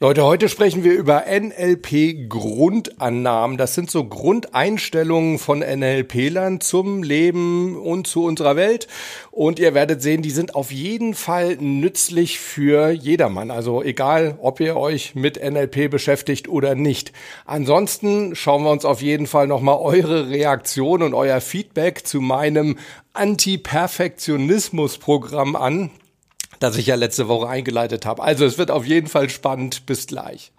Leute, heute sprechen wir über NLP-Grundannahmen. Das sind so Grundeinstellungen von NLP-Lern zum Leben und zu unserer Welt. Und ihr werdet sehen, die sind auf jeden Fall nützlich für jedermann. Also egal, ob ihr euch mit NLP beschäftigt oder nicht. Ansonsten schauen wir uns auf jeden Fall nochmal eure Reaktion und euer Feedback zu meinem Anti-Perfektionismus-Programm an das ich ja letzte Woche eingeleitet habe. Also es wird auf jeden Fall spannend. Bis gleich.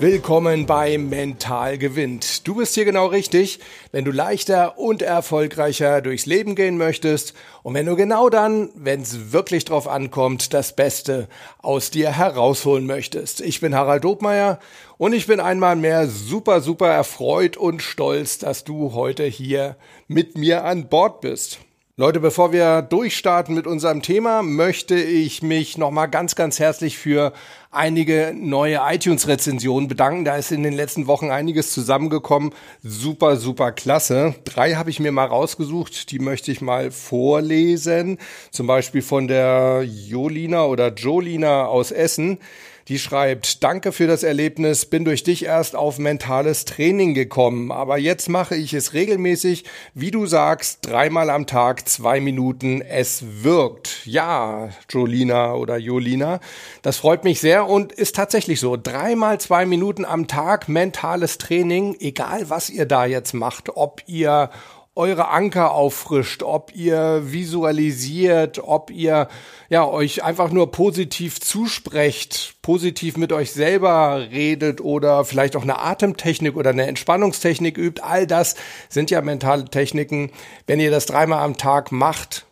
Willkommen bei Mental gewinnt. Du bist hier genau richtig, wenn du leichter und erfolgreicher durchs Leben gehen möchtest und wenn du genau dann, wenn es wirklich drauf ankommt, das Beste aus dir herausholen möchtest. Ich bin Harald Dobmeier und ich bin einmal mehr super, super erfreut und stolz, dass du heute hier mit mir an Bord bist. Leute, bevor wir durchstarten mit unserem Thema, möchte ich mich nochmal ganz, ganz herzlich für einige neue iTunes-Rezensionen bedanken. Da ist in den letzten Wochen einiges zusammengekommen. Super, super klasse. Drei habe ich mir mal rausgesucht, die möchte ich mal vorlesen. Zum Beispiel von der Jolina oder Jolina aus Essen. Die schreibt, danke für das Erlebnis, bin durch dich erst auf mentales Training gekommen, aber jetzt mache ich es regelmäßig, wie du sagst, dreimal am Tag, zwei Minuten, es wirkt. Ja, Jolina oder Jolina, das freut mich sehr und ist tatsächlich so. Dreimal zwei Minuten am Tag mentales Training, egal was ihr da jetzt macht, ob ihr eure Anker auffrischt, ob ihr visualisiert, ob ihr ja euch einfach nur positiv zusprecht, positiv mit euch selber redet oder vielleicht auch eine Atemtechnik oder eine Entspannungstechnik übt. All das sind ja mentale Techniken. Wenn ihr das dreimal am Tag macht,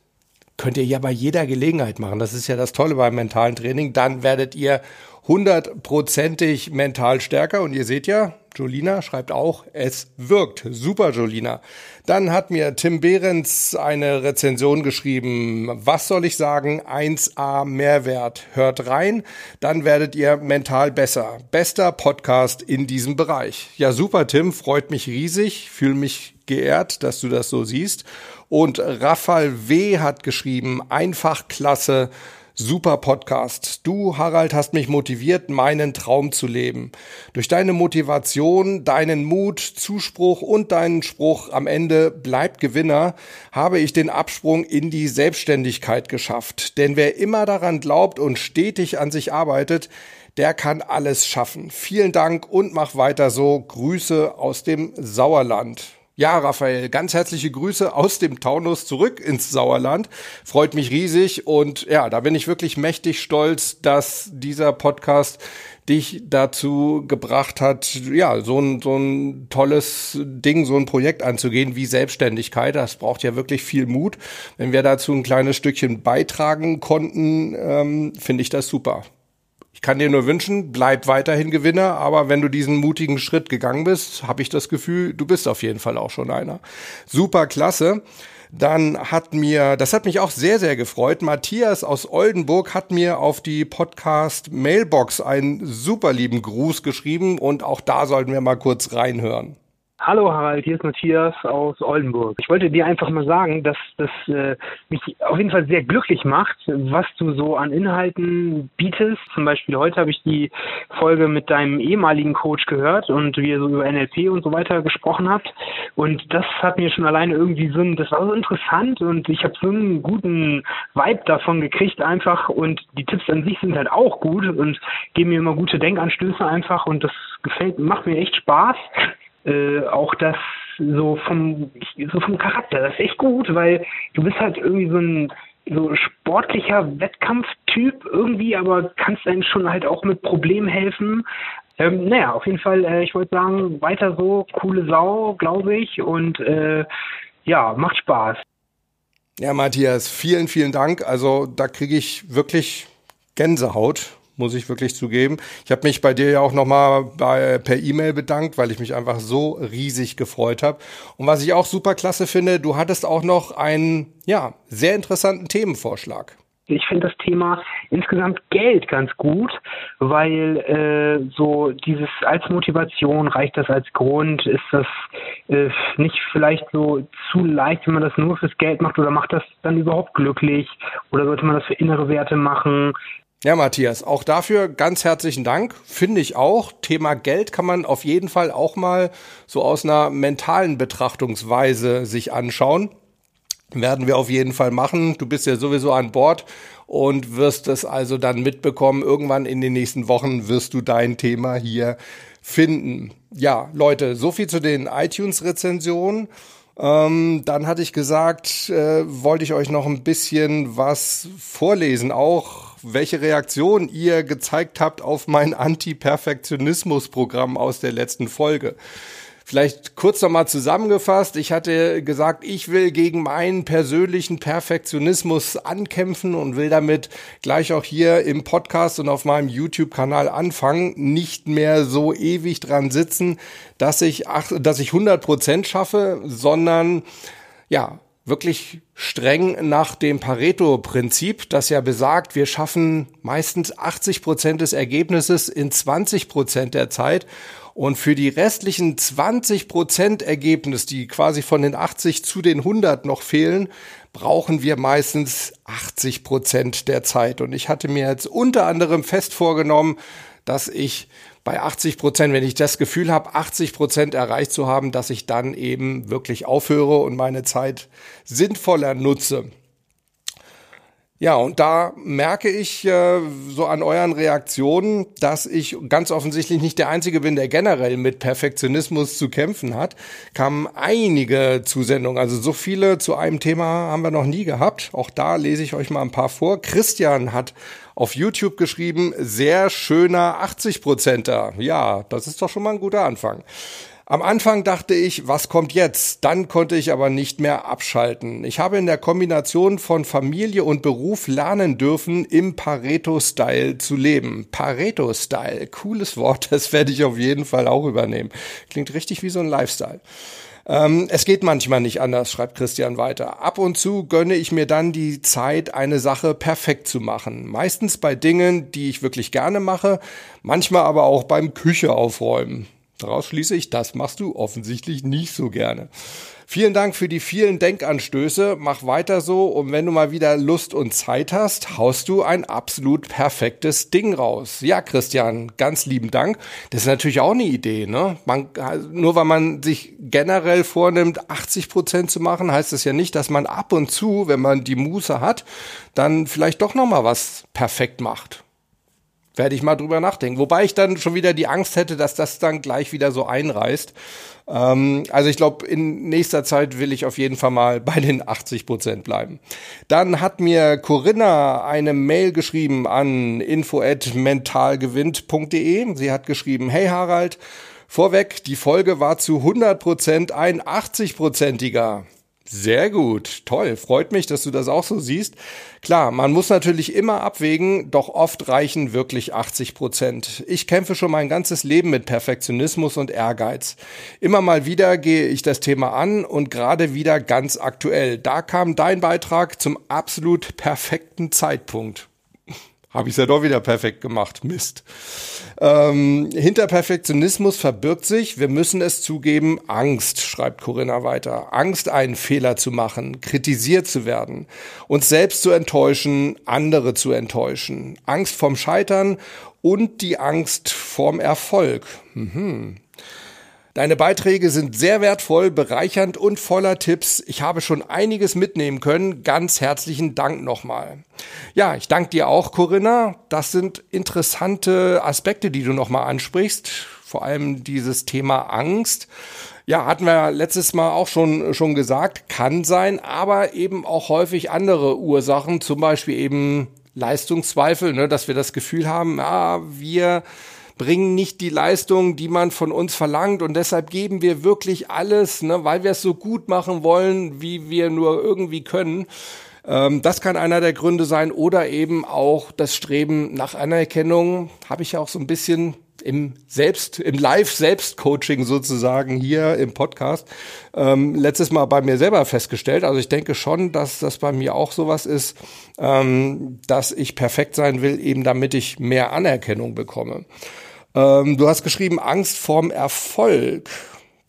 könnt ihr ja bei jeder Gelegenheit machen. Das ist ja das Tolle beim mentalen Training. Dann werdet ihr hundertprozentig mental stärker. Und ihr seht ja, Jolina schreibt auch, es wirkt. Super, Jolina. Dann hat mir Tim Behrens eine Rezension geschrieben. Was soll ich sagen? 1a Mehrwert. Hört rein, dann werdet ihr mental besser. Bester Podcast in diesem Bereich. Ja, super, Tim. Freut mich riesig. Fühle mich geehrt, dass du das so siehst. Und Raphael W. hat geschrieben, einfach klasse. Super Podcast. Du, Harald, hast mich motiviert, meinen Traum zu leben. Durch deine Motivation, deinen Mut, Zuspruch und deinen Spruch am Ende bleibt Gewinner, habe ich den Absprung in die Selbstständigkeit geschafft. Denn wer immer daran glaubt und stetig an sich arbeitet, der kann alles schaffen. Vielen Dank und mach weiter so. Grüße aus dem Sauerland. Ja, Raphael, ganz herzliche Grüße aus dem Taunus zurück ins Sauerland. Freut mich riesig und ja, da bin ich wirklich mächtig stolz, dass dieser Podcast dich dazu gebracht hat, ja, so ein, so ein tolles Ding, so ein Projekt anzugehen wie Selbstständigkeit. Das braucht ja wirklich viel Mut. Wenn wir dazu ein kleines Stückchen beitragen konnten, ähm, finde ich das super. Ich kann dir nur wünschen, bleib weiterhin Gewinner, aber wenn du diesen mutigen Schritt gegangen bist, habe ich das Gefühl, du bist auf jeden Fall auch schon einer. Super klasse. Dann hat mir, das hat mich auch sehr, sehr gefreut, Matthias aus Oldenburg hat mir auf die Podcast Mailbox einen super lieben Gruß geschrieben und auch da sollten wir mal kurz reinhören. Hallo Harald, hier ist Matthias aus Oldenburg. Ich wollte dir einfach mal sagen, dass das äh, mich auf jeden Fall sehr glücklich macht, was du so an Inhalten bietest. Zum Beispiel heute habe ich die Folge mit deinem ehemaligen Coach gehört und wie ihr so über NLP und so weiter gesprochen habt. Und das hat mir schon alleine irgendwie so das war so interessant und ich habe so einen guten Vibe davon gekriegt einfach und die Tipps an sich sind halt auch gut und geben mir immer gute Denkanstöße einfach und das gefällt, macht mir echt Spaß äh, auch das so vom so vom Charakter, das ist echt gut, weil du bist halt irgendwie so ein so sportlicher Wettkampftyp irgendwie, aber kannst einem schon halt auch mit Problemen helfen. Ähm, naja, auf jeden Fall, äh, ich wollte sagen, weiter so, coole Sau, glaube ich, und äh, ja, macht Spaß. Ja, Matthias, vielen, vielen Dank. Also da kriege ich wirklich Gänsehaut muss ich wirklich zugeben. Ich habe mich bei dir ja auch nochmal per E-Mail bedankt, weil ich mich einfach so riesig gefreut habe. Und was ich auch super klasse finde, du hattest auch noch einen, ja, sehr interessanten Themenvorschlag. ich finde das Thema insgesamt Geld ganz gut, weil äh, so dieses als Motivation reicht das als Grund, ist das äh, nicht vielleicht so zu leicht, wenn man das nur fürs Geld macht oder macht das dann überhaupt glücklich oder sollte man das für innere Werte machen? Ja, Matthias, auch dafür ganz herzlichen Dank. Finde ich auch. Thema Geld kann man auf jeden Fall auch mal so aus einer mentalen Betrachtungsweise sich anschauen. Werden wir auf jeden Fall machen. Du bist ja sowieso an Bord und wirst es also dann mitbekommen. Irgendwann in den nächsten Wochen wirst du dein Thema hier finden. Ja, Leute, so viel zu den iTunes-Rezensionen. Ähm, dann hatte ich gesagt, äh, wollte ich euch noch ein bisschen was vorlesen, auch welche Reaktion ihr gezeigt habt auf mein Anti-Perfektionismus-Programm aus der letzten Folge. Vielleicht kurz nochmal zusammengefasst. Ich hatte gesagt, ich will gegen meinen persönlichen Perfektionismus ankämpfen und will damit gleich auch hier im Podcast und auf meinem YouTube-Kanal anfangen. Nicht mehr so ewig dran sitzen, dass ich, dass ich 100 Prozent schaffe, sondern ja, wirklich streng nach dem Pareto-Prinzip, das ja besagt, wir schaffen meistens 80 Prozent des Ergebnisses in 20 Prozent der Zeit. Und für die restlichen 20 Prozent Ergebnis, die quasi von den 80 zu den 100 noch fehlen, brauchen wir meistens 80 Prozent der Zeit. Und ich hatte mir jetzt unter anderem fest vorgenommen, dass ich bei 80 Prozent, wenn ich das Gefühl habe, 80 Prozent erreicht zu haben, dass ich dann eben wirklich aufhöre und meine Zeit sinnvoller nutze. Ja, und da merke ich äh, so an euren Reaktionen, dass ich ganz offensichtlich nicht der Einzige bin, der generell mit Perfektionismus zu kämpfen hat. Kamen einige Zusendungen, also so viele zu einem Thema haben wir noch nie gehabt. Auch da lese ich euch mal ein paar vor. Christian hat auf YouTube geschrieben, sehr schöner 80-Prozenter. Ja, das ist doch schon mal ein guter Anfang. Am Anfang dachte ich, was kommt jetzt? Dann konnte ich aber nicht mehr abschalten. Ich habe in der Kombination von Familie und Beruf lernen dürfen, im Pareto-Style zu leben. Pareto-Style, cooles Wort, das werde ich auf jeden Fall auch übernehmen. Klingt richtig wie so ein Lifestyle. Ähm, es geht manchmal nicht anders, schreibt Christian weiter. Ab und zu gönne ich mir dann die Zeit, eine Sache perfekt zu machen. Meistens bei Dingen, die ich wirklich gerne mache, manchmal aber auch beim Küche aufräumen. Daraus schließe ich, das machst du offensichtlich nicht so gerne. Vielen Dank für die vielen Denkanstöße. Mach weiter so und wenn du mal wieder Lust und Zeit hast, haust du ein absolut perfektes Ding raus. Ja, Christian, ganz lieben Dank. Das ist natürlich auch eine Idee, ne? Man, nur weil man sich generell vornimmt, 80 Prozent zu machen, heißt das ja nicht, dass man ab und zu, wenn man die Muße hat, dann vielleicht doch noch mal was perfekt macht werde ich mal drüber nachdenken. Wobei ich dann schon wieder die Angst hätte, dass das dann gleich wieder so einreißt. Ähm, also ich glaube, in nächster Zeit will ich auf jeden Fall mal bei den 80 Prozent bleiben. Dann hat mir Corinna eine Mail geschrieben an info@mentalgewinnt.de. Sie hat geschrieben: Hey Harald, vorweg, die Folge war zu 100 Prozent ein 80-prozentiger. Sehr gut, toll, freut mich, dass du das auch so siehst. Klar, man muss natürlich immer abwägen, doch oft reichen wirklich 80 Prozent. Ich kämpfe schon mein ganzes Leben mit Perfektionismus und Ehrgeiz. Immer mal wieder gehe ich das Thema an und gerade wieder ganz aktuell. Da kam dein Beitrag zum absolut perfekten Zeitpunkt. Habe ich ja doch wieder perfekt gemacht. Mist. Ähm, hinter Perfektionismus verbirgt sich, wir müssen es zugeben, Angst, schreibt Corinna weiter. Angst, einen Fehler zu machen, kritisiert zu werden, uns selbst zu enttäuschen, andere zu enttäuschen. Angst vom Scheitern und die Angst vorm Erfolg. Mhm. Deine Beiträge sind sehr wertvoll, bereichernd und voller Tipps. Ich habe schon einiges mitnehmen können. Ganz herzlichen Dank nochmal. Ja, ich danke dir auch, Corinna. Das sind interessante Aspekte, die du nochmal ansprichst. Vor allem dieses Thema Angst. Ja, hatten wir letztes Mal auch schon, schon gesagt, kann sein, aber eben auch häufig andere Ursachen, zum Beispiel eben Leistungszweifel, ne, dass wir das Gefühl haben, ah, wir bringen nicht die Leistung, die man von uns verlangt. Und deshalb geben wir wirklich alles, ne, weil wir es so gut machen wollen, wie wir nur irgendwie können. Ähm, das kann einer der Gründe sein. Oder eben auch das Streben nach Anerkennung, habe ich ja auch so ein bisschen im Selbst, im Live-Selbst-Coaching sozusagen hier im Podcast ähm, letztes Mal bei mir selber festgestellt. Also ich denke schon, dass das bei mir auch sowas ist, ähm, dass ich perfekt sein will, eben damit ich mehr Anerkennung bekomme. Ähm, du hast geschrieben, Angst vorm Erfolg.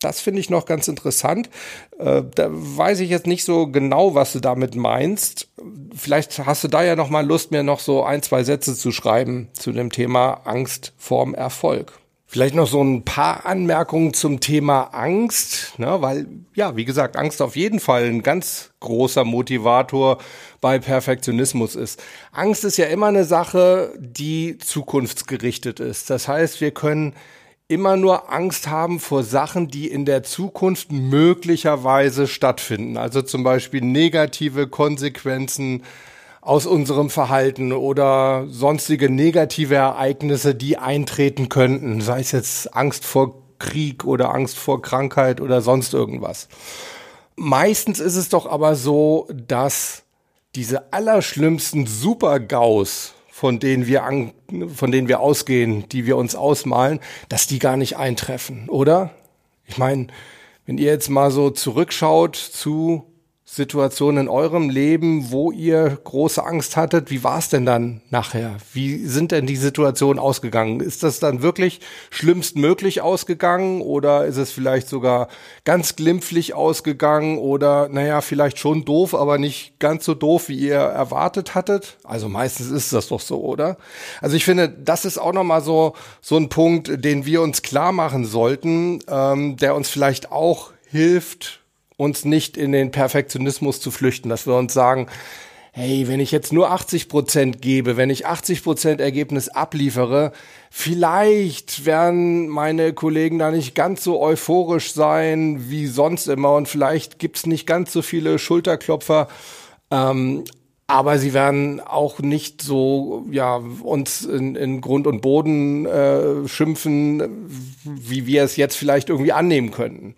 Das finde ich noch ganz interessant. Äh, da weiß ich jetzt nicht so genau, was du damit meinst. Vielleicht hast du da ja noch mal Lust, mir noch so ein, zwei Sätze zu schreiben zu dem Thema Angst vorm Erfolg. Vielleicht noch so ein paar Anmerkungen zum Thema Angst, ne, weil ja, wie gesagt, Angst auf jeden Fall ein ganz großer Motivator bei Perfektionismus ist. Angst ist ja immer eine Sache, die zukunftsgerichtet ist. Das heißt, wir können immer nur Angst haben vor Sachen, die in der Zukunft möglicherweise stattfinden. Also zum Beispiel negative Konsequenzen aus unserem Verhalten oder sonstige negative Ereignisse, die eintreten könnten. Sei es jetzt Angst vor Krieg oder Angst vor Krankheit oder sonst irgendwas. Meistens ist es doch aber so, dass diese allerschlimmsten Super-GAUs, von denen wir an, von denen wir ausgehen, die wir uns ausmalen, dass die gar nicht eintreffen, oder? Ich meine, wenn ihr jetzt mal so zurückschaut zu Situation in eurem Leben, wo ihr große Angst hattet. Wie war es denn dann nachher? Wie sind denn die Situationen ausgegangen? Ist das dann wirklich schlimmstmöglich ausgegangen oder ist es vielleicht sogar ganz glimpflich ausgegangen oder naja, vielleicht schon doof, aber nicht ganz so doof, wie ihr erwartet hattet? Also meistens ist das doch so, oder? Also ich finde, das ist auch nochmal so, so ein Punkt, den wir uns klar machen sollten, ähm, der uns vielleicht auch hilft, uns nicht in den Perfektionismus zu flüchten, dass wir uns sagen, hey, wenn ich jetzt nur 80 Prozent gebe, wenn ich 80 Prozent Ergebnis abliefere, vielleicht werden meine Kollegen da nicht ganz so euphorisch sein wie sonst immer und vielleicht gibt's nicht ganz so viele Schulterklopfer. Ähm, aber sie werden auch nicht so ja uns in, in Grund und Boden äh, schimpfen, wie wir es jetzt vielleicht irgendwie annehmen könnten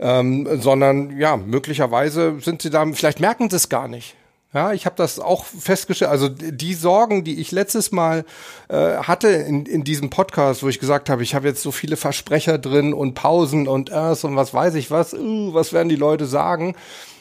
ähm, sondern ja, möglicherweise sind sie da, vielleicht merken sie es gar nicht. Ja, ich habe das auch festgestellt. Also die Sorgen, die ich letztes Mal äh, hatte in, in diesem Podcast, wo ich gesagt habe, ich habe jetzt so viele Versprecher drin und Pausen und erst und was weiß ich was, uh, was werden die Leute sagen?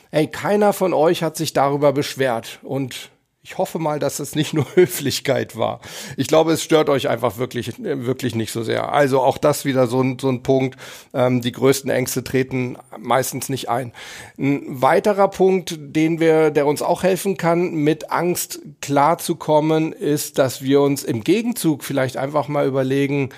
Ey, keiner von euch hat sich darüber beschwert und ich hoffe mal, dass es nicht nur Höflichkeit war. Ich glaube, es stört euch einfach wirklich, wirklich nicht so sehr. Also auch das wieder so ein, so ein Punkt. Ähm, die größten Ängste treten meistens nicht ein. Ein weiterer Punkt, den wir, der uns auch helfen kann, mit Angst klarzukommen, ist, dass wir uns im Gegenzug vielleicht einfach mal überlegen,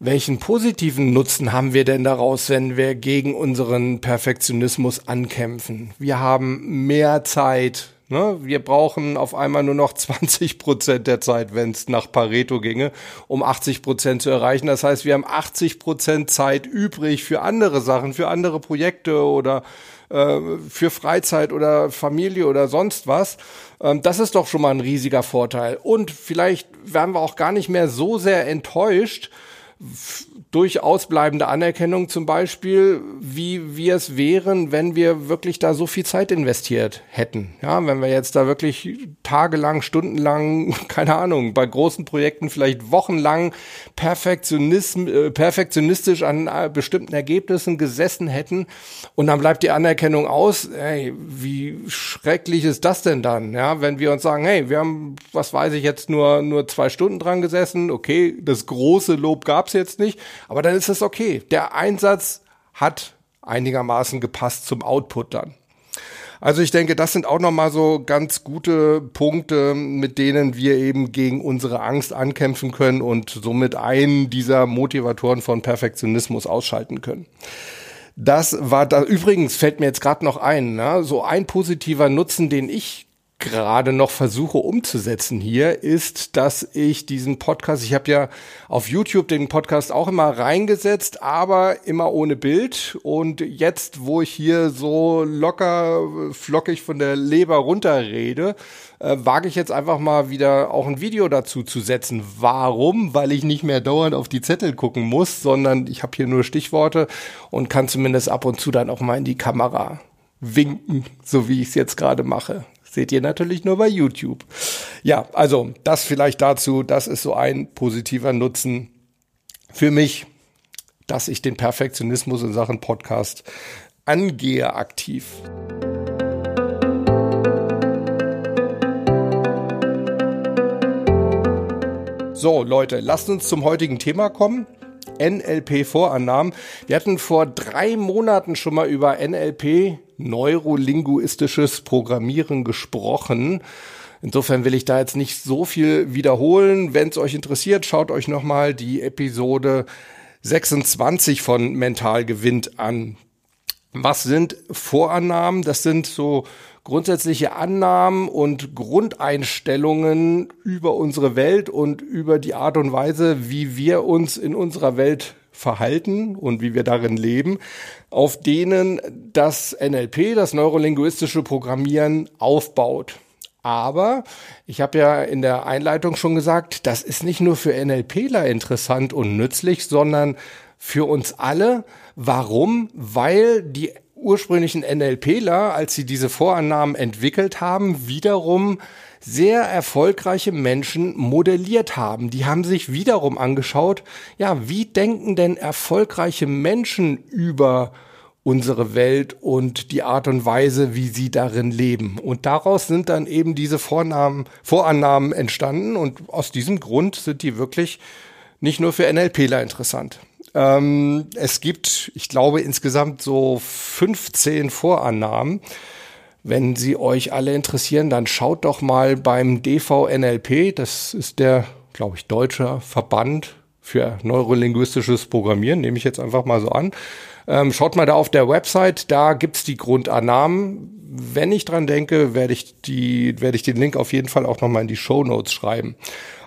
welchen positiven Nutzen haben wir denn daraus, wenn wir gegen unseren Perfektionismus ankämpfen? Wir haben mehr Zeit, Ne? Wir brauchen auf einmal nur noch 20 Prozent der Zeit, wenn es nach Pareto ginge, um 80 Prozent zu erreichen. Das heißt, wir haben 80 Prozent Zeit übrig für andere Sachen, für andere Projekte oder äh, für Freizeit oder Familie oder sonst was. Ähm, das ist doch schon mal ein riesiger Vorteil. Und vielleicht werden wir auch gar nicht mehr so sehr enttäuscht, durch ausbleibende Anerkennung zum Beispiel, wie wir es wären, wenn wir wirklich da so viel Zeit investiert hätten. Ja, wenn wir jetzt da wirklich tagelang, stundenlang, keine Ahnung, bei großen Projekten vielleicht wochenlang Perfektionism, äh, perfektionistisch an äh, bestimmten Ergebnissen gesessen hätten und dann bleibt die Anerkennung aus. Hey, wie schrecklich ist das denn dann? Ja, wenn wir uns sagen, hey, wir haben, was weiß ich jetzt, nur, nur zwei Stunden dran gesessen. Okay, das große Lob gab's jetzt nicht aber dann ist es okay. Der Einsatz hat einigermaßen gepasst zum Output dann. Also ich denke, das sind auch nochmal so ganz gute Punkte, mit denen wir eben gegen unsere Angst ankämpfen können und somit einen dieser Motivatoren von Perfektionismus ausschalten können. Das war da. Übrigens fällt mir jetzt gerade noch ein, ne? so ein positiver Nutzen, den ich gerade noch versuche umzusetzen hier, ist, dass ich diesen Podcast, ich habe ja auf YouTube den Podcast auch immer reingesetzt, aber immer ohne Bild. Und jetzt, wo ich hier so locker, flockig von der Leber runterrede, äh, wage ich jetzt einfach mal wieder auch ein Video dazu zu setzen. Warum? Weil ich nicht mehr dauernd auf die Zettel gucken muss, sondern ich habe hier nur Stichworte und kann zumindest ab und zu dann auch mal in die Kamera winken, so wie ich es jetzt gerade mache. Seht ihr natürlich nur bei YouTube. Ja, also das vielleicht dazu, das ist so ein positiver Nutzen für mich, dass ich den Perfektionismus in Sachen Podcast angehe aktiv. So, Leute, lasst uns zum heutigen Thema kommen. NLP-Vorannahmen. Wir hatten vor drei Monaten schon mal über NLP, neurolinguistisches Programmieren, gesprochen. Insofern will ich da jetzt nicht so viel wiederholen. Wenn es euch interessiert, schaut euch nochmal die Episode 26 von Mental gewinnt an. Was sind Vorannahmen? Das sind so grundsätzliche Annahmen und Grundeinstellungen über unsere Welt und über die Art und Weise, wie wir uns in unserer Welt verhalten und wie wir darin leben, auf denen das NLP, das neurolinguistische Programmieren aufbaut. Aber ich habe ja in der Einleitung schon gesagt, das ist nicht nur für NLPler interessant und nützlich, sondern für uns alle. Warum? Weil die ursprünglichen NLPler, als sie diese Vorannahmen entwickelt haben, wiederum sehr erfolgreiche Menschen modelliert haben. Die haben sich wiederum angeschaut, ja, wie denken denn erfolgreiche Menschen über unsere Welt und die Art und Weise, wie sie darin leben. Und daraus sind dann eben diese Vornamen, Vorannahmen entstanden und aus diesem Grund sind die wirklich nicht nur für NLPler interessant. Ähm, es gibt, ich glaube, insgesamt so 15 Vorannahmen. Wenn sie euch alle interessieren, dann schaut doch mal beim DVNLP, das ist der, glaube ich, deutsche Verband für neurolinguistisches Programmieren, nehme ich jetzt einfach mal so an. Ähm, schaut mal da auf der Website, da gibt's die Grundannahmen. Wenn ich dran denke, werde ich die, werde ich den Link auf jeden Fall auch nochmal in die Show Notes schreiben.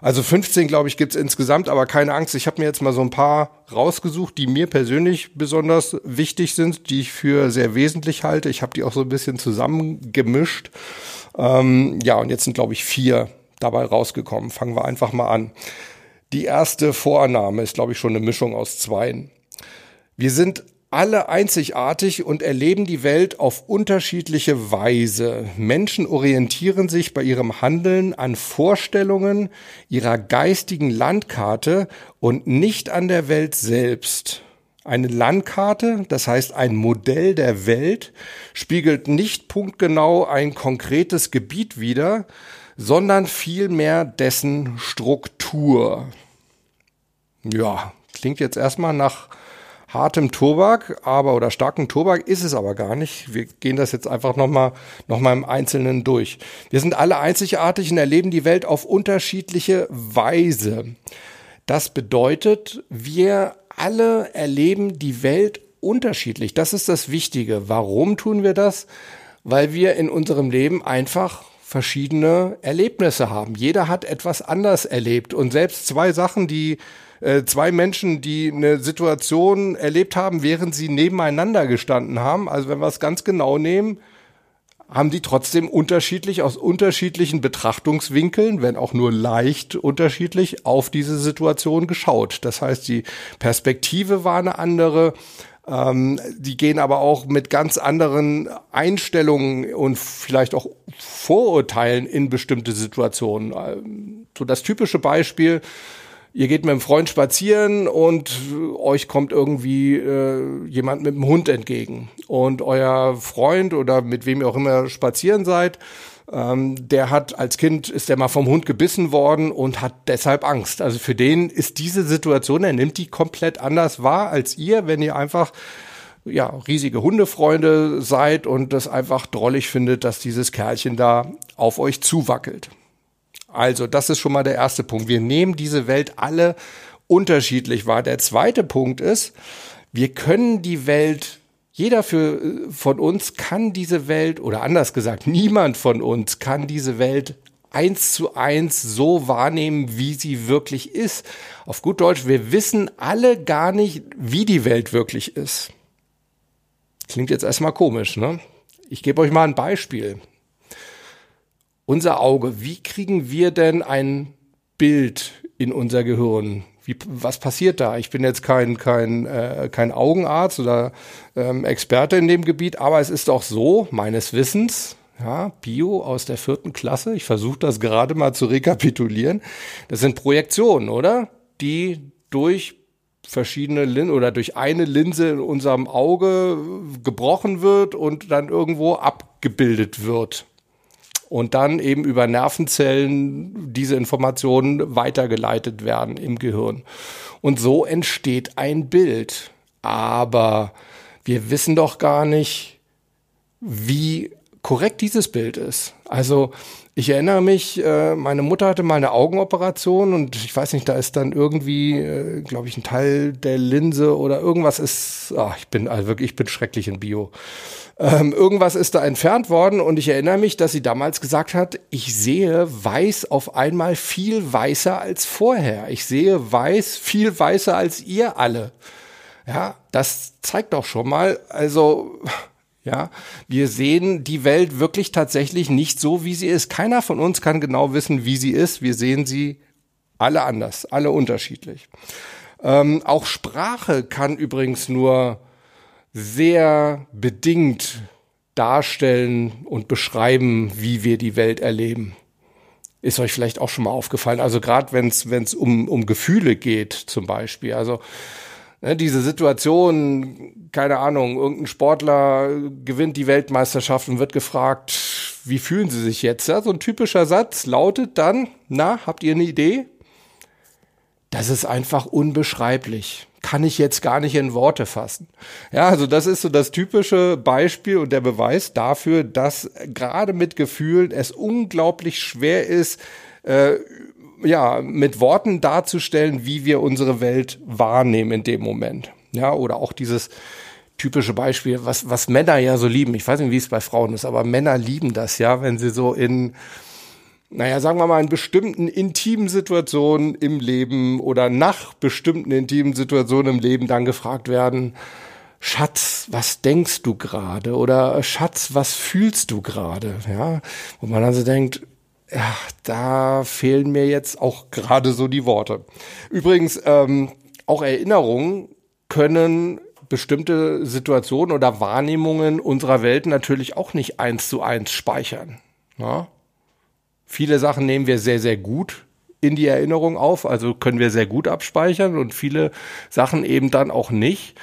Also 15, glaube ich, gibt's insgesamt, aber keine Angst. Ich habe mir jetzt mal so ein paar rausgesucht, die mir persönlich besonders wichtig sind, die ich für sehr wesentlich halte. Ich habe die auch so ein bisschen zusammengemischt. Ähm, ja, und jetzt sind, glaube ich, vier dabei rausgekommen. Fangen wir einfach mal an. Die erste Vorannahme ist, glaube ich, schon eine Mischung aus zweien. Wir sind alle einzigartig und erleben die Welt auf unterschiedliche Weise. Menschen orientieren sich bei ihrem Handeln an Vorstellungen ihrer geistigen Landkarte und nicht an der Welt selbst. Eine Landkarte, das heißt ein Modell der Welt, spiegelt nicht punktgenau ein konkretes Gebiet wider, sondern vielmehr dessen Struktur. Ja, klingt jetzt erstmal nach hartem Tobak, aber oder starken Tobak ist es aber gar nicht. Wir gehen das jetzt einfach nochmal noch mal im Einzelnen durch. Wir sind alle einzigartig und erleben die Welt auf unterschiedliche Weise. Das bedeutet, wir alle erleben die Welt unterschiedlich. Das ist das Wichtige. Warum tun wir das? Weil wir in unserem Leben einfach verschiedene Erlebnisse haben. Jeder hat etwas anders erlebt und selbst zwei Sachen, die äh, zwei Menschen, die eine Situation erlebt haben, während sie nebeneinander gestanden haben. Also wenn wir es ganz genau nehmen, haben die trotzdem unterschiedlich aus unterschiedlichen Betrachtungswinkeln, wenn auch nur leicht unterschiedlich, auf diese Situation geschaut. Das heißt, die Perspektive war eine andere. Ähm, die gehen aber auch mit ganz anderen Einstellungen und vielleicht auch Vorurteilen in bestimmte Situationen. Ähm, so das typische Beispiel, ihr geht mit einem Freund spazieren und euch kommt irgendwie äh, jemand mit einem Hund entgegen. Und euer Freund oder mit wem ihr auch immer spazieren seid, ähm, der hat als Kind, ist der mal vom Hund gebissen worden und hat deshalb Angst. Also für den ist diese Situation, er nimmt die komplett anders wahr als ihr, wenn ihr einfach ja, riesige Hundefreunde seid und das einfach drollig findet, dass dieses Kerlchen da auf euch zuwackelt. Also, das ist schon mal der erste Punkt. Wir nehmen diese Welt alle unterschiedlich wahr. Der zweite Punkt ist, wir können die Welt jeder für, äh, von uns kann diese Welt, oder anders gesagt, niemand von uns kann diese Welt eins zu eins so wahrnehmen, wie sie wirklich ist. Auf gut Deutsch, wir wissen alle gar nicht, wie die Welt wirklich ist. Klingt jetzt erstmal komisch, ne? Ich gebe euch mal ein Beispiel unser Auge, wie kriegen wir denn ein Bild in unser Gehirn? Wie, was passiert da? Ich bin jetzt kein, kein, äh, kein Augenarzt oder ähm, Experte in dem Gebiet, aber es ist doch so, meines Wissens, ja, Bio aus der vierten Klasse, ich versuche das gerade mal zu rekapitulieren, das sind Projektionen, oder? Die durch verschiedene Linsen oder durch eine Linse in unserem Auge gebrochen wird und dann irgendwo abgebildet wird. Und dann eben über Nervenzellen diese Informationen weitergeleitet werden im Gehirn. Und so entsteht ein Bild. Aber wir wissen doch gar nicht, wie korrekt dieses Bild ist. Also ich erinnere mich, äh, meine Mutter hatte mal eine Augenoperation und ich weiß nicht, da ist dann irgendwie, äh, glaube ich, ein Teil der Linse oder irgendwas ist, ach, ich bin also wirklich, ich bin schrecklich in Bio. Ähm, irgendwas ist da entfernt worden und ich erinnere mich, dass sie damals gesagt hat, ich sehe weiß auf einmal viel weißer als vorher. Ich sehe weiß viel weißer als ihr alle. Ja, das zeigt doch schon mal, also ja, wir sehen die Welt wirklich tatsächlich nicht so, wie sie ist. Keiner von uns kann genau wissen, wie sie ist. Wir sehen sie alle anders, alle unterschiedlich. Ähm, auch Sprache kann übrigens nur sehr bedingt darstellen und beschreiben, wie wir die Welt erleben. Ist euch vielleicht auch schon mal aufgefallen. Also gerade wenn es um, um Gefühle geht zum Beispiel. Also ne, diese Situation, keine Ahnung, irgendein Sportler gewinnt die Weltmeisterschaft und wird gefragt, wie fühlen Sie sich jetzt? Ja, so ein typischer Satz lautet dann, na, habt ihr eine Idee? Das ist einfach unbeschreiblich. Kann ich jetzt gar nicht in Worte fassen. Ja, also das ist so das typische Beispiel und der Beweis dafür, dass gerade mit Gefühlen es unglaublich schwer ist, äh, ja, mit Worten darzustellen, wie wir unsere Welt wahrnehmen in dem Moment. Ja, oder auch dieses typische Beispiel, was, was Männer ja so lieben. Ich weiß nicht, wie es bei Frauen ist, aber Männer lieben das ja, wenn sie so in, naja, sagen wir mal, in bestimmten intimen Situationen im Leben oder nach bestimmten intimen Situationen im Leben dann gefragt werden, Schatz, was denkst du gerade? Oder Schatz, was fühlst du gerade? Ja, wo man dann so denkt, da fehlen mir jetzt auch gerade so die Worte. Übrigens, ähm, auch Erinnerungen können bestimmte Situationen oder Wahrnehmungen unserer Welt natürlich auch nicht eins zu eins speichern. Ja? Viele Sachen nehmen wir sehr, sehr gut in die Erinnerung auf, also können wir sehr gut abspeichern und viele Sachen eben dann auch nicht.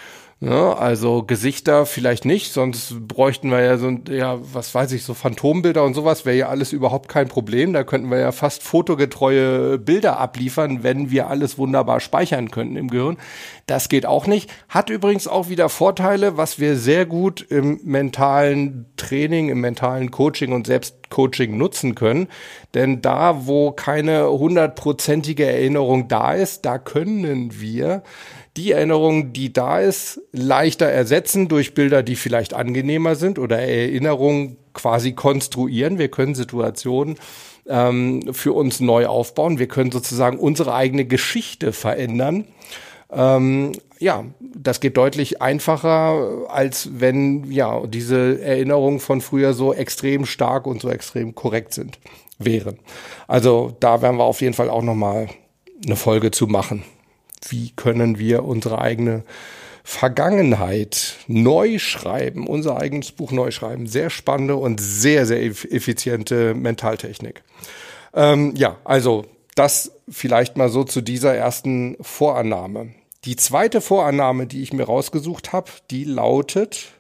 Ja, also Gesichter vielleicht nicht, sonst bräuchten wir ja so, ja, was weiß ich, so Phantombilder und sowas wäre ja alles überhaupt kein Problem. Da könnten wir ja fast fotogetreue Bilder abliefern, wenn wir alles wunderbar speichern könnten im Gehirn. Das geht auch nicht. Hat übrigens auch wieder Vorteile, was wir sehr gut im mentalen Training, im mentalen Coaching und Selbstcoaching nutzen können. Denn da, wo keine hundertprozentige Erinnerung da ist, da können wir die Erinnerung, die da ist, leichter ersetzen durch Bilder, die vielleicht angenehmer sind oder Erinnerungen quasi konstruieren. Wir können Situationen ähm, für uns neu aufbauen. Wir können sozusagen unsere eigene Geschichte verändern. Ähm, ja, das geht deutlich einfacher, als wenn ja diese Erinnerungen von früher so extrem stark und so extrem korrekt sind wären. Also da werden wir auf jeden Fall auch noch mal eine Folge zu machen wie können wir unsere eigene Vergangenheit neu schreiben, unser eigenes Buch neu schreiben. Sehr spannende und sehr, sehr effiziente Mentaltechnik. Ähm, ja, also das vielleicht mal so zu dieser ersten Vorannahme. Die zweite Vorannahme, die ich mir rausgesucht habe, die lautet,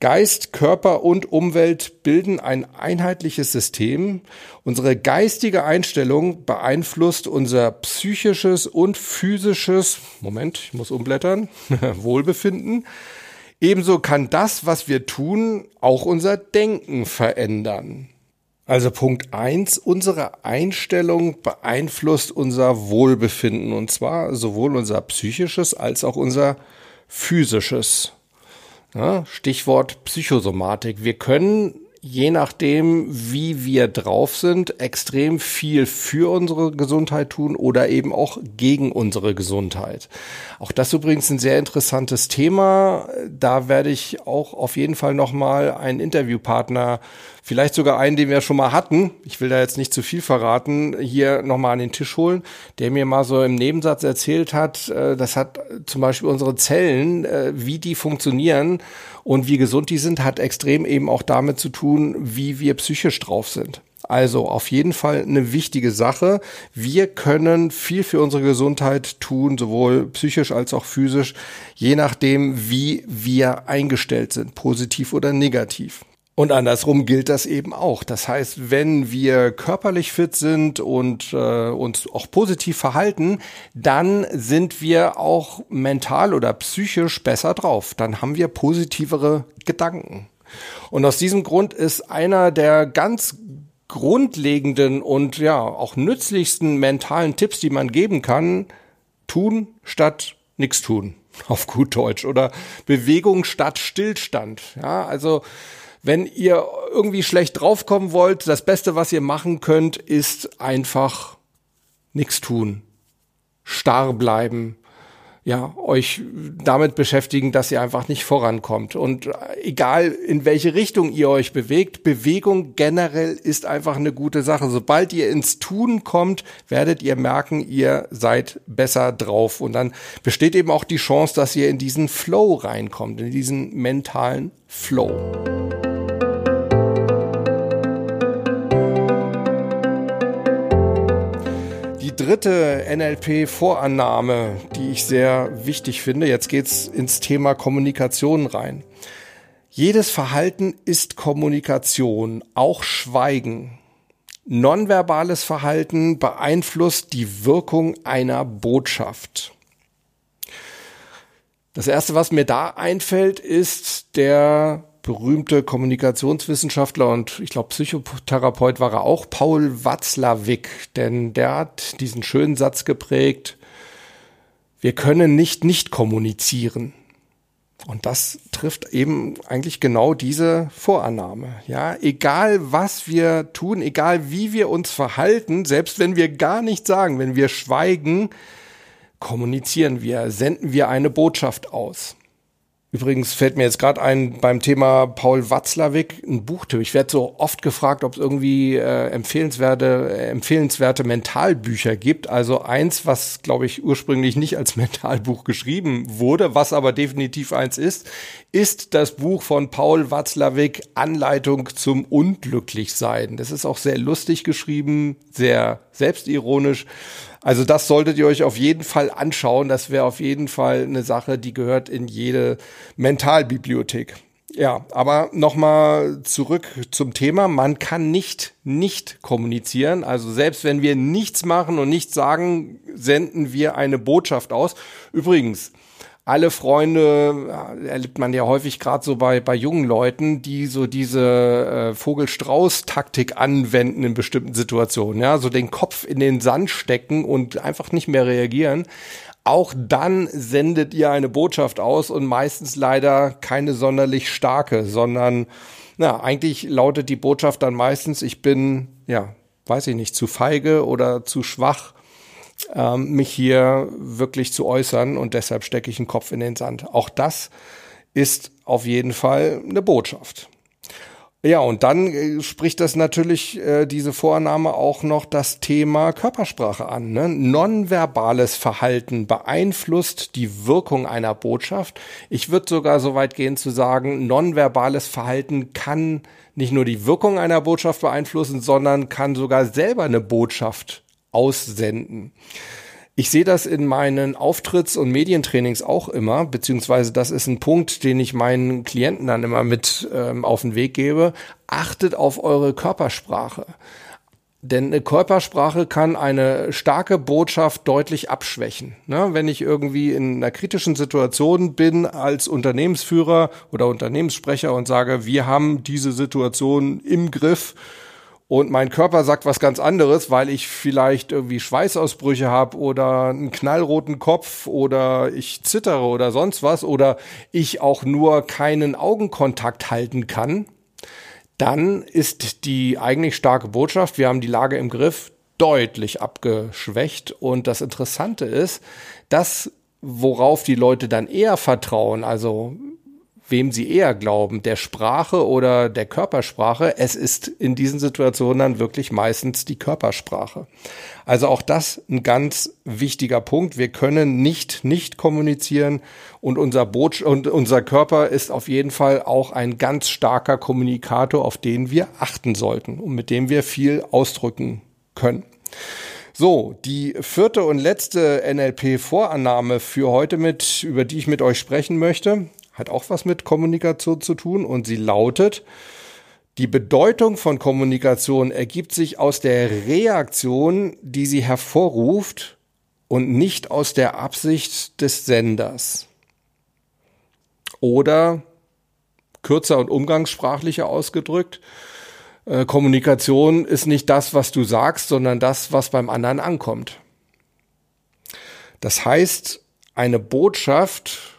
Geist, Körper und Umwelt bilden ein einheitliches System. Unsere geistige Einstellung beeinflusst unser psychisches und physisches, Moment, ich muss umblättern, Wohlbefinden. Ebenso kann das, was wir tun, auch unser Denken verändern. Also Punkt eins: unsere Einstellung beeinflusst unser Wohlbefinden und zwar sowohl unser psychisches als auch unser physisches. Stichwort Psychosomatik. Wir können je nachdem, wie wir drauf sind, extrem viel für unsere Gesundheit tun oder eben auch gegen unsere Gesundheit. Auch das übrigens ein sehr interessantes Thema. Da werde ich auch auf jeden Fall nochmal einen Interviewpartner vielleicht sogar einen, den wir schon mal hatten, ich will da jetzt nicht zu viel verraten, hier nochmal an den Tisch holen, der mir mal so im Nebensatz erzählt hat, äh, das hat zum Beispiel unsere Zellen, äh, wie die funktionieren und wie gesund die sind, hat extrem eben auch damit zu tun, wie wir psychisch drauf sind. Also auf jeden Fall eine wichtige Sache. Wir können viel für unsere Gesundheit tun, sowohl psychisch als auch physisch, je nachdem, wie wir eingestellt sind, positiv oder negativ. Und andersrum gilt das eben auch. Das heißt, wenn wir körperlich fit sind und äh, uns auch positiv verhalten, dann sind wir auch mental oder psychisch besser drauf. Dann haben wir positivere Gedanken. Und aus diesem Grund ist einer der ganz grundlegenden und ja auch nützlichsten mentalen Tipps, die man geben kann, tun statt nichts tun. Auf gut Deutsch. Oder Bewegung statt Stillstand. Ja, also wenn ihr irgendwie schlecht draufkommen wollt, das Beste, was ihr machen könnt, ist einfach nichts tun. Starr bleiben. Ja, euch damit beschäftigen, dass ihr einfach nicht vorankommt. Und egal in welche Richtung ihr euch bewegt, Bewegung generell ist einfach eine gute Sache. Sobald ihr ins Tun kommt, werdet ihr merken, ihr seid besser drauf. Und dann besteht eben auch die Chance, dass ihr in diesen Flow reinkommt, in diesen mentalen Flow. Dritte NLP-Vorannahme, die ich sehr wichtig finde. Jetzt geht's ins Thema Kommunikation rein. Jedes Verhalten ist Kommunikation, auch Schweigen. Nonverbales Verhalten beeinflusst die Wirkung einer Botschaft. Das erste, was mir da einfällt, ist der berühmte Kommunikationswissenschaftler und ich glaube Psychotherapeut war er auch, Paul Watzlawick, denn der hat diesen schönen Satz geprägt, wir können nicht nicht kommunizieren. Und das trifft eben eigentlich genau diese Vorannahme. Ja, egal was wir tun, egal wie wir uns verhalten, selbst wenn wir gar nichts sagen, wenn wir schweigen, kommunizieren wir, senden wir eine Botschaft aus. Übrigens fällt mir jetzt gerade ein beim Thema Paul Watzlawick ein Buchtipp. Ich werde so oft gefragt, ob es irgendwie äh, empfehlenswerte, äh, empfehlenswerte Mentalbücher gibt. Also eins, was glaube ich ursprünglich nicht als Mentalbuch geschrieben wurde, was aber definitiv eins ist, ist das Buch von Paul Watzlawick Anleitung zum Unglücklichsein. Das ist auch sehr lustig geschrieben, sehr selbstironisch also das solltet ihr euch auf jeden Fall anschauen. Das wäre auf jeden Fall eine Sache, die gehört in jede Mentalbibliothek. Ja, aber nochmal zurück zum Thema. Man kann nicht nicht kommunizieren. Also selbst wenn wir nichts machen und nichts sagen, senden wir eine Botschaft aus. Übrigens, alle Freunde erlebt man ja häufig gerade so bei bei jungen Leuten, die so diese äh, Vogelstrauß-Taktik anwenden in bestimmten Situationen, ja, so den Kopf in den Sand stecken und einfach nicht mehr reagieren. Auch dann sendet ihr eine Botschaft aus und meistens leider keine sonderlich starke, sondern na, eigentlich lautet die Botschaft dann meistens, ich bin, ja, weiß ich nicht, zu feige oder zu schwach ähm, mich hier wirklich zu äußern und deshalb stecke ich einen Kopf in den Sand. Auch das ist auf jeden Fall eine Botschaft. Ja, und dann äh, spricht das natürlich äh, diese Vorname auch noch das Thema Körpersprache an. Ne? Nonverbales Verhalten beeinflusst die Wirkung einer Botschaft. Ich würde sogar so weit gehen zu sagen, nonverbales Verhalten kann nicht nur die Wirkung einer Botschaft beeinflussen, sondern kann sogar selber eine Botschaft aussenden. Ich sehe das in meinen Auftritts- und Medientrainings auch immer, beziehungsweise das ist ein Punkt, den ich meinen Klienten dann immer mit ähm, auf den Weg gebe. Achtet auf eure Körpersprache. Denn eine Körpersprache kann eine starke Botschaft deutlich abschwächen. Ne? Wenn ich irgendwie in einer kritischen Situation bin als Unternehmensführer oder Unternehmenssprecher und sage, wir haben diese Situation im Griff, und mein Körper sagt was ganz anderes, weil ich vielleicht irgendwie Schweißausbrüche habe oder einen knallroten Kopf oder ich zittere oder sonst was oder ich auch nur keinen Augenkontakt halten kann, dann ist die eigentlich starke Botschaft, wir haben die Lage im Griff, deutlich abgeschwächt. Und das Interessante ist, dass worauf die Leute dann eher vertrauen, also wem sie eher glauben, der Sprache oder der Körpersprache. Es ist in diesen Situationen dann wirklich meistens die Körpersprache. Also auch das ein ganz wichtiger Punkt. Wir können nicht nicht kommunizieren und unser Boot und unser Körper ist auf jeden Fall auch ein ganz starker Kommunikator, auf den wir achten sollten und mit dem wir viel ausdrücken können. So, die vierte und letzte NLP-Vorannahme für heute mit, über die ich mit euch sprechen möchte, hat auch was mit Kommunikation zu tun und sie lautet, die Bedeutung von Kommunikation ergibt sich aus der Reaktion, die sie hervorruft und nicht aus der Absicht des Senders. Oder kürzer und umgangssprachlicher ausgedrückt, äh, Kommunikation ist nicht das, was du sagst, sondern das, was beim anderen ankommt. Das heißt, eine Botschaft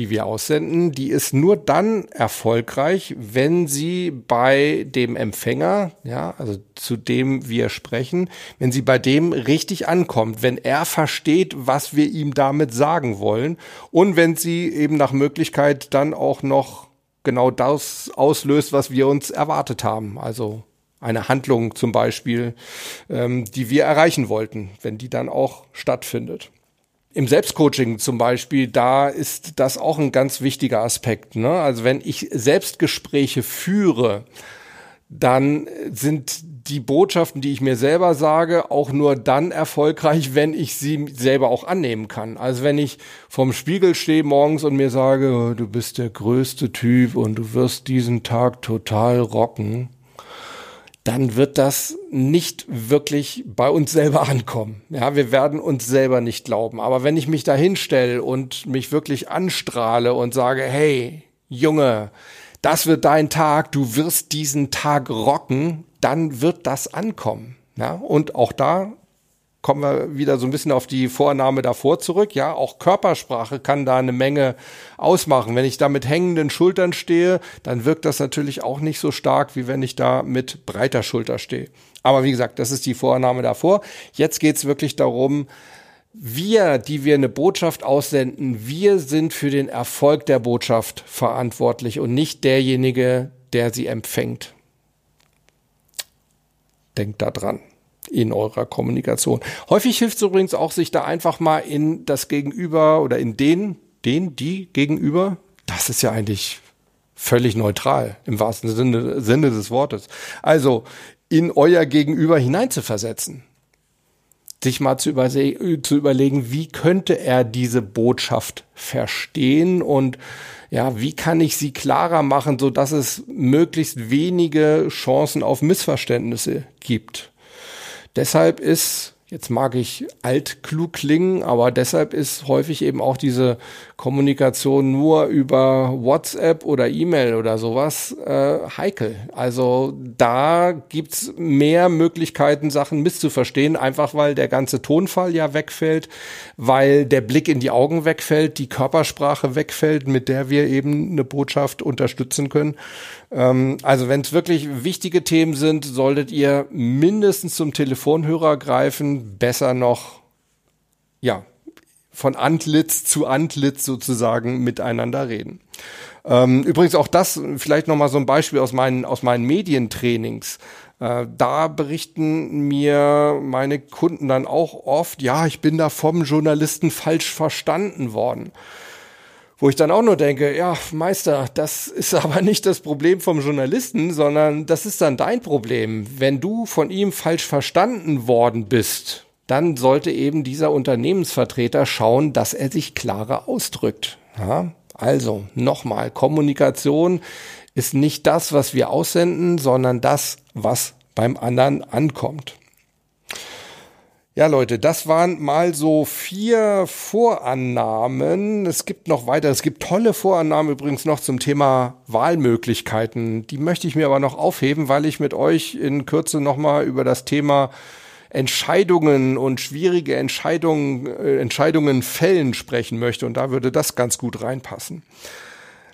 die wir aussenden, die ist nur dann erfolgreich, wenn sie bei dem Empfänger, ja, also zu dem wir sprechen, wenn sie bei dem richtig ankommt, wenn er versteht, was wir ihm damit sagen wollen und wenn sie eben nach Möglichkeit dann auch noch genau das auslöst, was wir uns erwartet haben. Also eine Handlung zum Beispiel, ähm, die wir erreichen wollten, wenn die dann auch stattfindet. Im Selbstcoaching zum Beispiel, da ist das auch ein ganz wichtiger Aspekt. Ne? Also wenn ich Selbstgespräche führe, dann sind die Botschaften, die ich mir selber sage, auch nur dann erfolgreich, wenn ich sie selber auch annehmen kann. Also wenn ich vorm Spiegel stehe morgens und mir sage, oh, du bist der größte Typ und du wirst diesen Tag total rocken, dann wird das nicht wirklich bei uns selber ankommen. Ja, wir werden uns selber nicht glauben. Aber wenn ich mich da hinstelle und mich wirklich anstrahle und sage, hey, Junge, das wird dein Tag, du wirst diesen Tag rocken, dann wird das ankommen. Ja, und auch da kommen wir wieder so ein bisschen auf die Vornahme davor zurück. Ja, auch Körpersprache kann da eine Menge ausmachen. Wenn ich da mit hängenden Schultern stehe, dann wirkt das natürlich auch nicht so stark, wie wenn ich da mit breiter Schulter stehe. Aber wie gesagt, das ist die Vornahme davor. Jetzt geht's wirklich darum, wir, die wir eine Botschaft aussenden, wir sind für den Erfolg der Botschaft verantwortlich und nicht derjenige, der sie empfängt. Denkt da dran in eurer Kommunikation. Häufig hilft es übrigens auch, sich da einfach mal in das Gegenüber oder in den, den, die Gegenüber, das ist ja eigentlich völlig neutral im wahrsten Sinne, Sinne des Wortes. Also in euer Gegenüber hineinzuversetzen. Sich mal zu, zu überlegen, wie könnte er diese Botschaft verstehen und ja, wie kann ich sie klarer machen, so dass es möglichst wenige Chancen auf Missverständnisse gibt. Deshalb ist Jetzt mag ich altklug klingen, aber deshalb ist häufig eben auch diese Kommunikation nur über WhatsApp oder E-Mail oder sowas äh, heikel. Also da gibt's mehr Möglichkeiten, Sachen misszuverstehen, einfach weil der ganze Tonfall ja wegfällt, weil der Blick in die Augen wegfällt, die Körpersprache wegfällt, mit der wir eben eine Botschaft unterstützen können. Ähm, also wenn es wirklich wichtige Themen sind, solltet ihr mindestens zum Telefonhörer greifen, besser noch, ja, von Antlitz zu Antlitz sozusagen miteinander reden. Ähm, übrigens auch das vielleicht noch mal so ein Beispiel aus meinen aus meinen Medientrainings. Äh, da berichten mir meine Kunden dann auch oft, ja, ich bin da vom Journalisten falsch verstanden worden. Wo ich dann auch nur denke, ja, Meister, das ist aber nicht das Problem vom Journalisten, sondern das ist dann dein Problem. Wenn du von ihm falsch verstanden worden bist, dann sollte eben dieser Unternehmensvertreter schauen, dass er sich klarer ausdrückt. Ja? Also nochmal, Kommunikation ist nicht das, was wir aussenden, sondern das, was beim anderen ankommt. Ja, Leute, das waren mal so vier Vorannahmen. Es gibt noch weitere. Es gibt tolle Vorannahmen übrigens noch zum Thema Wahlmöglichkeiten. Die möchte ich mir aber noch aufheben, weil ich mit euch in Kürze nochmal über das Thema Entscheidungen und schwierige Entscheidungen, äh, Entscheidungen fällen sprechen möchte. Und da würde das ganz gut reinpassen.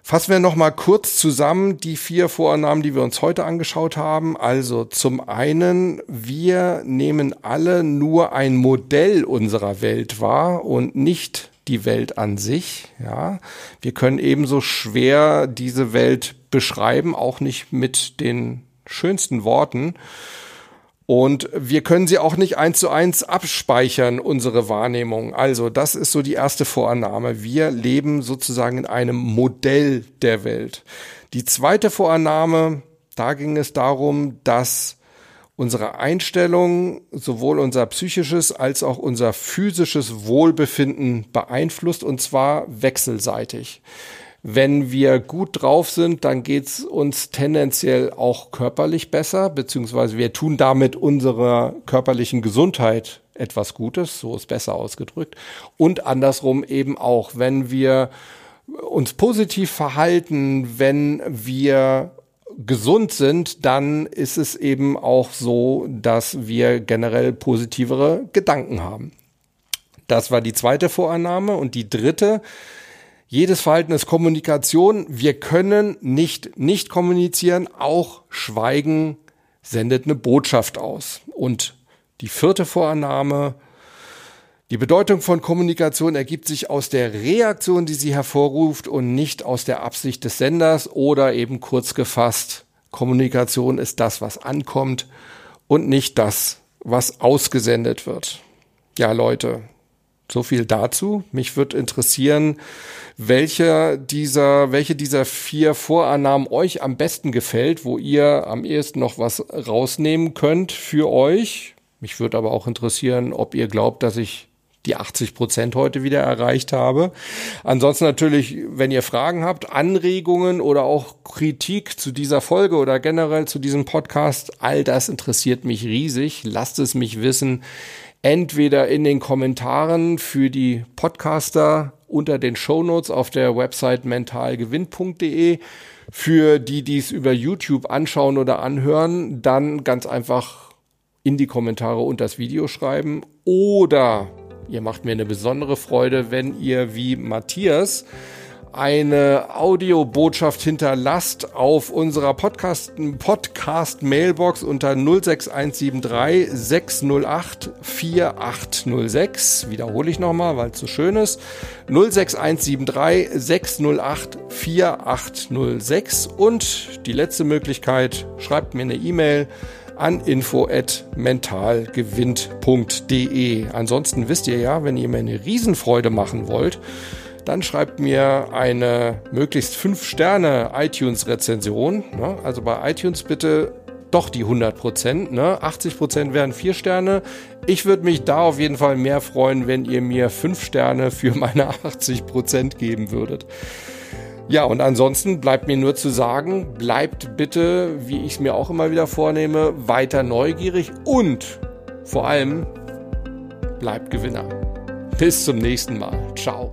Fassen wir nochmal kurz zusammen die vier Vorannahmen, die wir uns heute angeschaut haben. Also zum einen, wir nehmen alle nur ein Modell unserer Welt wahr und nicht die Welt an sich. Ja, wir können ebenso schwer diese Welt beschreiben, auch nicht mit den schönsten Worten. Und wir können sie auch nicht eins zu eins abspeichern, unsere Wahrnehmung. Also das ist so die erste Vorannahme. Wir leben sozusagen in einem Modell der Welt. Die zweite Vorannahme, da ging es darum, dass unsere Einstellung sowohl unser psychisches als auch unser physisches Wohlbefinden beeinflusst und zwar wechselseitig. Wenn wir gut drauf sind, dann geht's uns tendenziell auch körperlich besser, beziehungsweise wir tun damit unserer körperlichen Gesundheit etwas Gutes, so ist besser ausgedrückt. Und andersrum eben auch, wenn wir uns positiv verhalten, wenn wir gesund sind, dann ist es eben auch so, dass wir generell positivere Gedanken haben. Das war die zweite Vorannahme. Und die dritte, jedes Verhalten ist Kommunikation. Wir können nicht nicht kommunizieren. Auch Schweigen sendet eine Botschaft aus. Und die vierte Vorannahme, die Bedeutung von Kommunikation ergibt sich aus der Reaktion, die sie hervorruft und nicht aus der Absicht des Senders oder eben kurz gefasst, Kommunikation ist das, was ankommt und nicht das, was ausgesendet wird. Ja, Leute, so viel dazu. Mich würde interessieren, welcher dieser, welche dieser vier Vorannahmen euch am besten gefällt, wo ihr am ehesten noch was rausnehmen könnt für euch. Mich würde aber auch interessieren, ob ihr glaubt, dass ich die 80 Prozent heute wieder erreicht habe. Ansonsten natürlich, wenn ihr Fragen habt, Anregungen oder auch Kritik zu dieser Folge oder generell zu diesem Podcast, all das interessiert mich riesig. Lasst es mich wissen entweder in den Kommentaren für die Podcaster unter den Shownotes auf der Website mentalgewinn.de. Für die, die es über YouTube anschauen oder anhören, dann ganz einfach in die Kommentare unter das Video schreiben. Oder ihr macht mir eine besondere Freude, wenn ihr wie Matthias eine Audiobotschaft hinterlasst auf unserer Podcast, Podcast Mailbox unter 06173 608 4806. Wiederhole ich nochmal, weil es so schön ist. 06173 608 4806. Und die letzte Möglichkeit, schreibt mir eine E-Mail an info@mentalgewinnt.de. Ansonsten wisst ihr ja, wenn ihr mir eine Riesenfreude machen wollt, dann schreibt mir eine möglichst 5 Sterne iTunes Rezension. Ne? Also bei iTunes bitte doch die 100 Prozent. Ne? 80 Prozent wären 4 Sterne. Ich würde mich da auf jeden Fall mehr freuen, wenn ihr mir 5 Sterne für meine 80 Prozent geben würdet. Ja, und ansonsten bleibt mir nur zu sagen, bleibt bitte, wie ich es mir auch immer wieder vornehme, weiter neugierig und vor allem bleibt Gewinner. Bis zum nächsten Mal. Ciao.